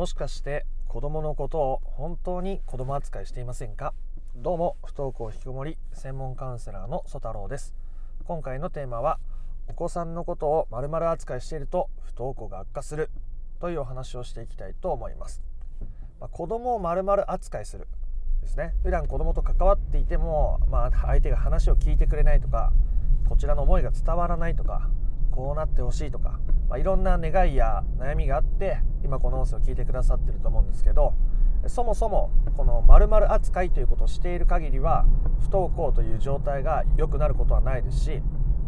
もしかして子供のことを本当に子供扱いしていませんか？どうも不登校引きこもり専門カウンセラーの曽太郎です。今回のテーマはお子さんのことを丸々扱いしていると不登校が悪化するというお話をしていきたいと思います、まあ、子供を丸々扱いするですね。普段子供と関わっていても、まあ、相手が話を聞いてくれないとかこちらの思いが伝わらないとかこうなってほしいとか、まあ、いろんな願いや悩みがあって今この音声を聞いてくださってると思うんですけどそもそもこの〇〇扱いということをしている限りは不登校という状態が良くなることはないですし、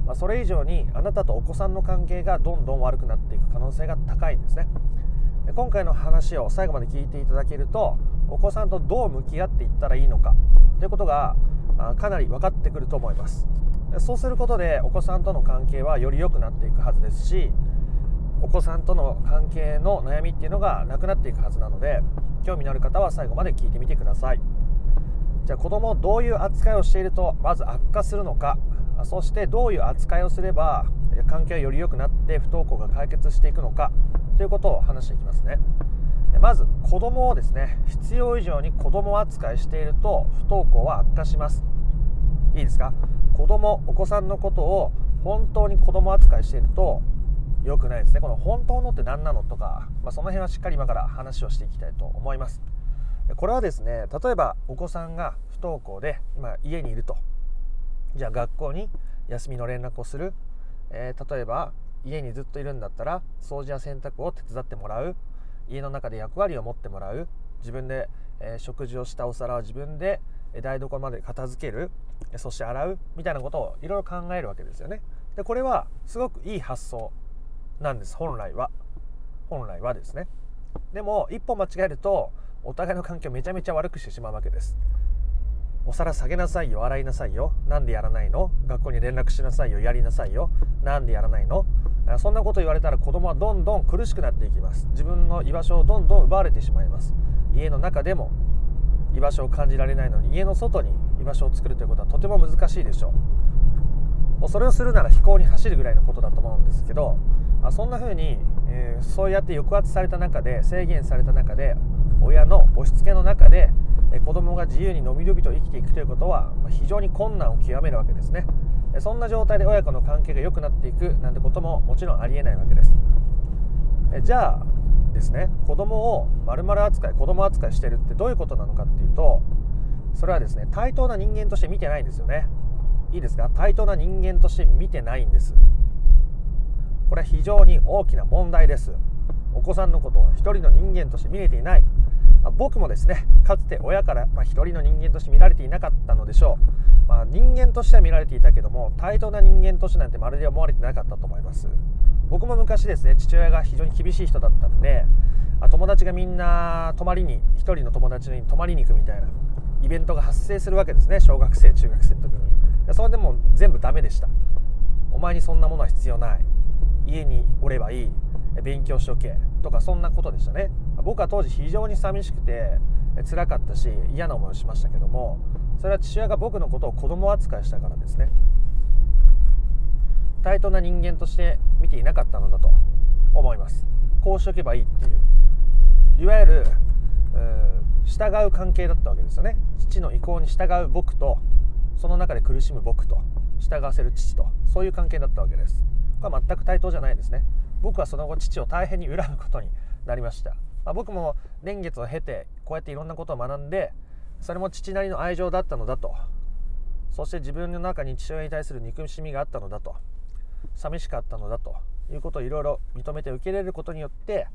まあ、それ以上にあなたとお子さんの関係がどんどん悪くなっていく可能性が高いんですね。今回の話を最後まで聞いていただけるとお子さんとどう向き合っていったらいいのかということがかなり分かってくると思います。そうすることでお子さんとの関係はより良くなっていくはずですしお子さんとの関係の悩みっていうのがなくなっていくはずなので興味のある方は最後まで聞いてみてください。じゃあ子供をどういう扱いをしているとまず悪化するのかそしてどういう扱いをすれば関係がより良くなって不登校が解決していくのかということを話していきますね。まず子供をですね必要以上に子供扱いしていると不登校は悪化します。いいですか？子供お子さんのことを本当に子供扱いしていると良くないですね。この本当のって何なのとか、まあ、その辺はしっかり今から話をしていきたいと思います。これはですね例えばお子さんが不登校で今家にいると。じゃあ学校に休みの連絡をする、えー、例えば家にずっといるんだったら掃除や洗濯を手伝ってもらう。家の中で役割を持ってもらう。自分で、えー、食事をしたお皿を自分で台所まで片付けるそして洗うみたいなことをいろいろ考えるわけですよね。でこれはすごくいい発想なんです本来は。本来はですね。でも一歩間違えるとお互いの環境めちゃめちゃ悪くしてしまうわけです。お皿下げなさいよ洗いなさいよ。なんでやらないの？学校に連絡しなさいよやりなさいよ。なんでやらないの？そんなこと言われたら子供はどんどん苦しくなっていきます。自分の居場所をどんどん奪われてしまいます。家の中でも居場所を感じられないのに家の外に居場所を作るということはとても難しいでしょう。もうそれをするなら飛行に走るぐらいのことだと思うんですけどあそんな風に、えー、そうやって抑圧された中で制限された中で親の押し付けの中で、えー、子供が自由にのびのびと生きていくということは、まあ、非常に困難を極めるわけですね。そんな状態で親子の関係が良くなっていくなんてことももちろんありえないわけです。えじゃあですね。子供を丸々扱い子供扱いしてるってどういうことなのかっていうとそれはですね対等な人間として見てないんですよね。いいですか？対等な人間として見てないんです。これは非常に大きな問題です。お子さんのことを一人の人間として見れていない。僕もですねかつて親から、まあ、一人の人間として見られていなかったのでしょう、まあ、人間としては見られていたけども対等な人間としてなんてまるで思われてなかったと思います。僕も昔ですね父親が非常に厳しい人だったんで友達がみんな泊まりに一人の友達に泊まりに行くみたいなイベントが発生するわけですね小学生中学生の時に。それでも全部ダメでした。お前にそんなものは必要ない。家におればいい。勉強しとけ。とかそんなことでしたね。僕は当時非常に寂しくて辛かったし嫌な思いをしましたけどもそれは父親が僕のことを子供扱いしたからですね。対等な人間として見ていなかったのだと思います。こうしとけばいいっていう。いわゆる従う関係だったわけですよね。父の意向に従う僕とその中で苦しむ僕と従わせる父とそういう関係だったわけです。これは全く対等じゃないですね。僕はその後父を大変に恨むことになりました、まあ、僕も年月を経てこうやっていろんなことを学んでそれも父なりの愛情だったのだと。そして自分の中に父親に対する憎しみがあったのだと。寂しかったのだと。いうことをいろいろ認めて受け入れることによって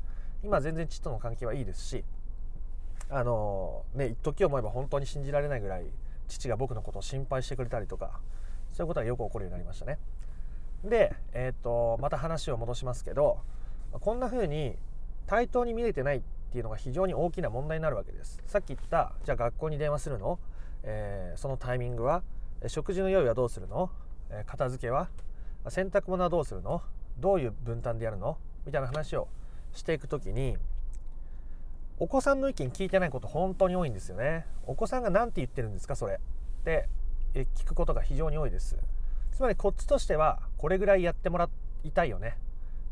今全然父との関係はいいですしあのね時を思えば本当に信じられないぐらい父が僕のことを心配してくれたりとかそういうことがよく起こるようになりましたね。で、えーと、また話を戻しますけどこんな風に対等に見れてないっていうのが非常に大きな問題になるわけです。さっき言ったじゃあ学校に電話するの、えー、そのタイミングは？食事の用意はどうするの、え、片付けは？洗濯物はどうするの？どういう分担でやるの？みたいな話をしていく時にお子さんの意見聞いてないこと本当に多いんですよね。お子さんが何て言ってるんですか？それ。って聞くことが非常に多いです。つまりこっちとしてはこれぐらいやってもらいたいよね。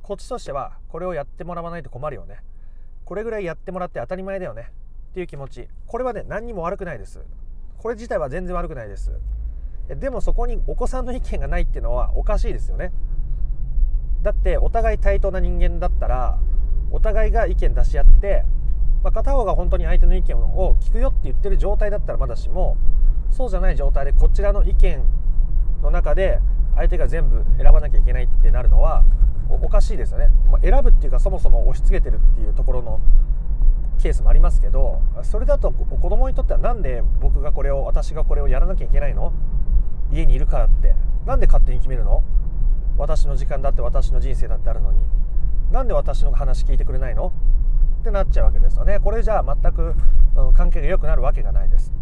こっちとしてはこれをやってもらわないと困るよね。これぐらいやってもらって当たり前だよね。っていう気持ち。これはね何にも悪くないです。これ自体は全然悪くないです。でもそこにお子さんの意見がないっていうのはおかしいですよね。だってお互い対等な人間だったらお互いが意見出し合って、まあ、片方が本当に相手の意見を聞くよって言ってる状態だったらまだしもそうじゃない状態でこちらの意見の中で相手が全部選ばなきゃいけないってなるのはおかしいですよね、まあ、選ぶっていうかそもそも押し付けてるっていうところのケースもありますけどそれだと子供にとっては何で僕がこれを私がこれをやらなきゃいけないの？家にいるからって。何で勝手に決めるの？私の時間だって私の人生だってあるのに。なんで私の話聞いてくれないの？ってなっちゃうわけですよね。これじゃあ全く、うん、関係が良くなるわけがないです。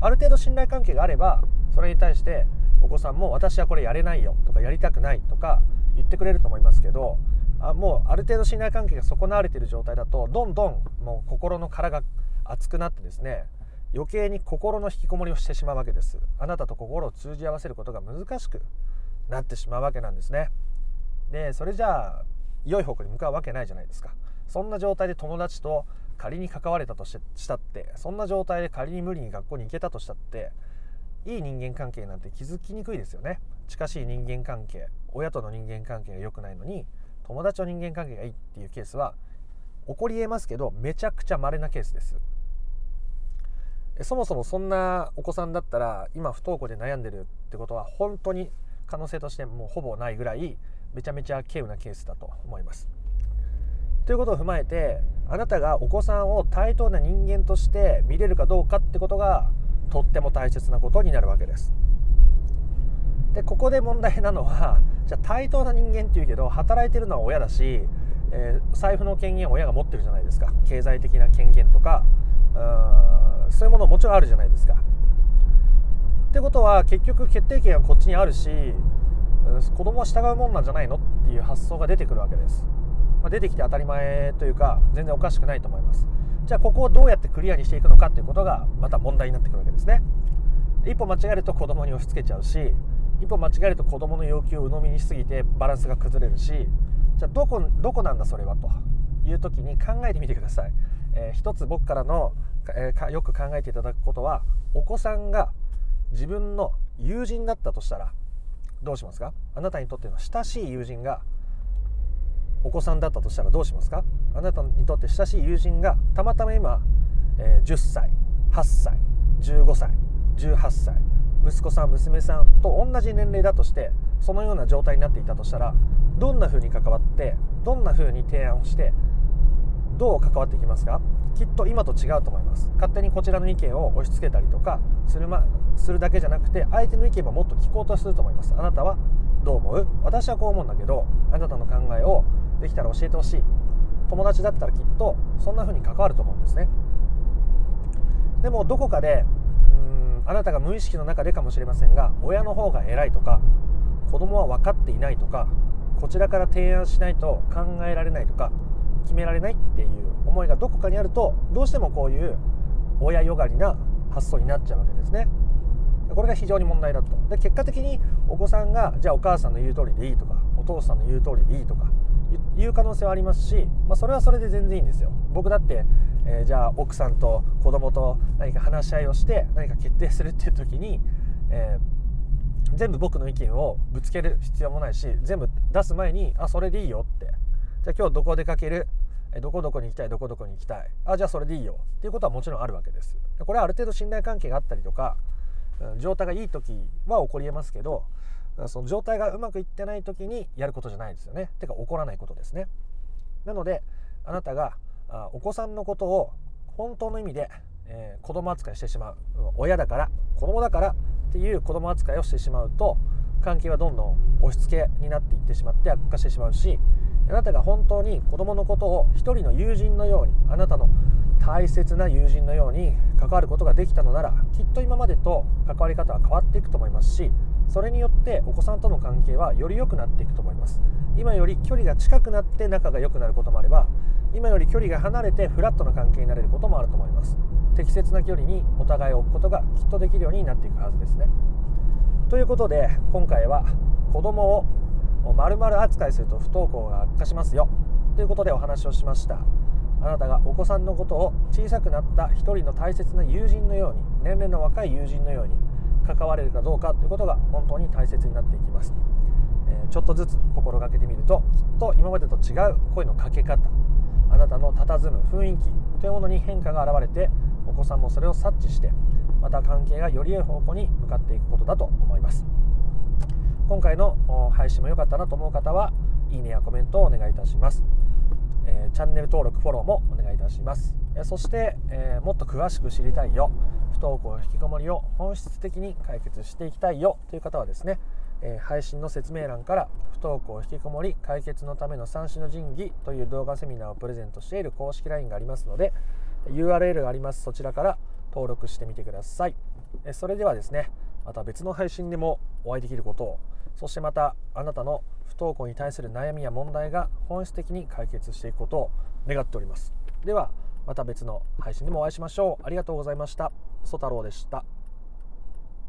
ある程度信頼関係があればそれに対してお子さんも私はこれやれないよとかやりたくないとか言ってくれると思いますけどあもうある程度信頼関係が損なわれている状態だとどんどんもう心の殻が熱くなってですね余計に心の引きこもりをしてしまうわけです。あなたと心を通じ合わせることが難しくなってしまうわけなんですね。でそれじゃあ良い方向に向かうわけないじゃないですか。そんな状態で友達と仮に関われたとしたってそんな状態で仮に無理に学校に行けたとしたっていい人間関係なんて気づきにくいですよね。近しい人間関係。親との人間関係が良くないのに友達と人間関係がいいっていうケースは起こりえますけどめちゃくちゃ稀なケースですそもそもそんなお子さんだったら今不登校で悩んでるってことは本当に可能性としてもうほぼないぐらいめちゃめちゃ稀有なケースだと思います。ということを踏まえてあなたがお子さんを対等な人間として見れるかどうかってことがとっても大切なことになるわけです。でここで問題なのは じゃあ対等な人間っていうけど働いてるのは親だし、えー、財布の権限を親が持ってるじゃないですか。経済的な権限とかうんそういうものもちろんあるじゃないですか。ってことは結局決定権はこっちにあるし子供は従うもんなんじゃないのっていう発想が出てくるわけです、まあ、出てきて当たり前というか全然おかしくないと思います。じゃあここをどうやってクリアにしていくのかっていうことがまた問題になってくるわけですね。一歩間違えると子供に押し付けちゃうし一歩間違えると子供の要求を鵜呑みにしすぎてバランスが崩れるしじゃあどこどこなんだそれはと。いう時に考えてみてください、えー、一つ僕からの、えー、よく考えていただくことはお子さんが自分の友人だったとしたらどうしますか？あなたにとっての親しい友人がお子さんだったとしたらどうしますか？あなたにとって親しい友人がたまたま今、えー、10歳8歳15歳18歳息子さん娘さんと同じ年齢だとしてそのような状態になっていたとしたらどんな風に関わってどんな風に提案をしてどう関わっていきますか？きっと今と違うと思います。勝手にこちらの意見を押し付けたりとかする,、ま、するだけじゃなくて相手の意見ももっと聞こうとすると思います。あなたはどう思う？私はこう思うんだけどあなたの考えをできたら教えてほしい。友達だったらきっとそんな風に関わると思うんですね。でもどこかであなたが無意識の中でかもしれませんが親の方が偉いとか子供は分かっていないとかこちらから提案しないと考えられないとか決められないっていう思いがどこかにあるとどうしてもこういう親よがりな発想になっちゃうわけですね。これが非常に問題だとで結果的にお子さんがじゃあお母さんの言う通りでいいとかお父さんの言う通りでいいとかいう可能性はありますし、まあ、それはそれで全然いいんですよ僕だって、えー、じゃあ奥さんと子供と何か話し合いをして何か決定するっていう時に、えー、全部僕の意見をぶつける必要もないし全部出す前にあそれでいいよって。じゃあ今日どこ出かける？どこどこに行きたい？どこどこに行きたい？あじゃあそれでいいよ。っていうことはもちろんあるわけです。これはある程度信頼関係があったりとか状態がいい時は起こりえますけどその状態がうまくいってない時にやることじゃないですよね。てか起こらないことですね。なのであなたがお子さんのことを本当の意味で、えー、子供扱いしてしまう。親だから子供だからっていう子供扱いをしてしまうと関係はどんどん押し付けになっていってしまって悪化してしまうしあなたが本当に子供のことを一人の友人のようにあなたの大切な友人のように関わることができたのならきっと今までと関わり方は変わっていくと思いますしそれによってお子さんとの関係はより良くなっていくと思います。今より距離が近くなって仲が良くなることもあれば今より距離が離れてフラットな関係になれることもあると思います。適切な距離にお互いを置くことがきっとできるようになっていくはずですね。ということで今回は子供を丸々扱いすると不登校が悪化しますよ。ということでお話をしました。あなたがお子さんのことを小さくなった一人の大切な友人のように年齢の若い友人のように関われるかどうかということが本当に大切になっていきます、え、ちょっとずつ心がけてみるときっと今までと違う声のかけ方あなたの佇む雰囲気というものに変化が現れてお子さんもそれを察知してまた関係がより良い方向に向かっていくことだと思います。今回の配信も良かったなと思う方はいいねやコメントをお願いいたします、えー、チャンネル登録フォローもお願いいたします、え、そして、えー、もっと詳しく知りたいよ。不登校引きこもりを本質的に解決していきたいよという方はですね、え配信の説明欄から不登校引きこもり解決のための三種の神器という動画セミナーをプレゼントしている公式 LINE がありますので URL がありますそちらから登録してみてください。それではですねまた別の配信でもお会いできることをそしてまたあなたの不登校に対する悩みや問題が本質的に解決していくことを願っております。ではまた別の配信でもお会いしましょう。ありがとうございました。曽太郎でした。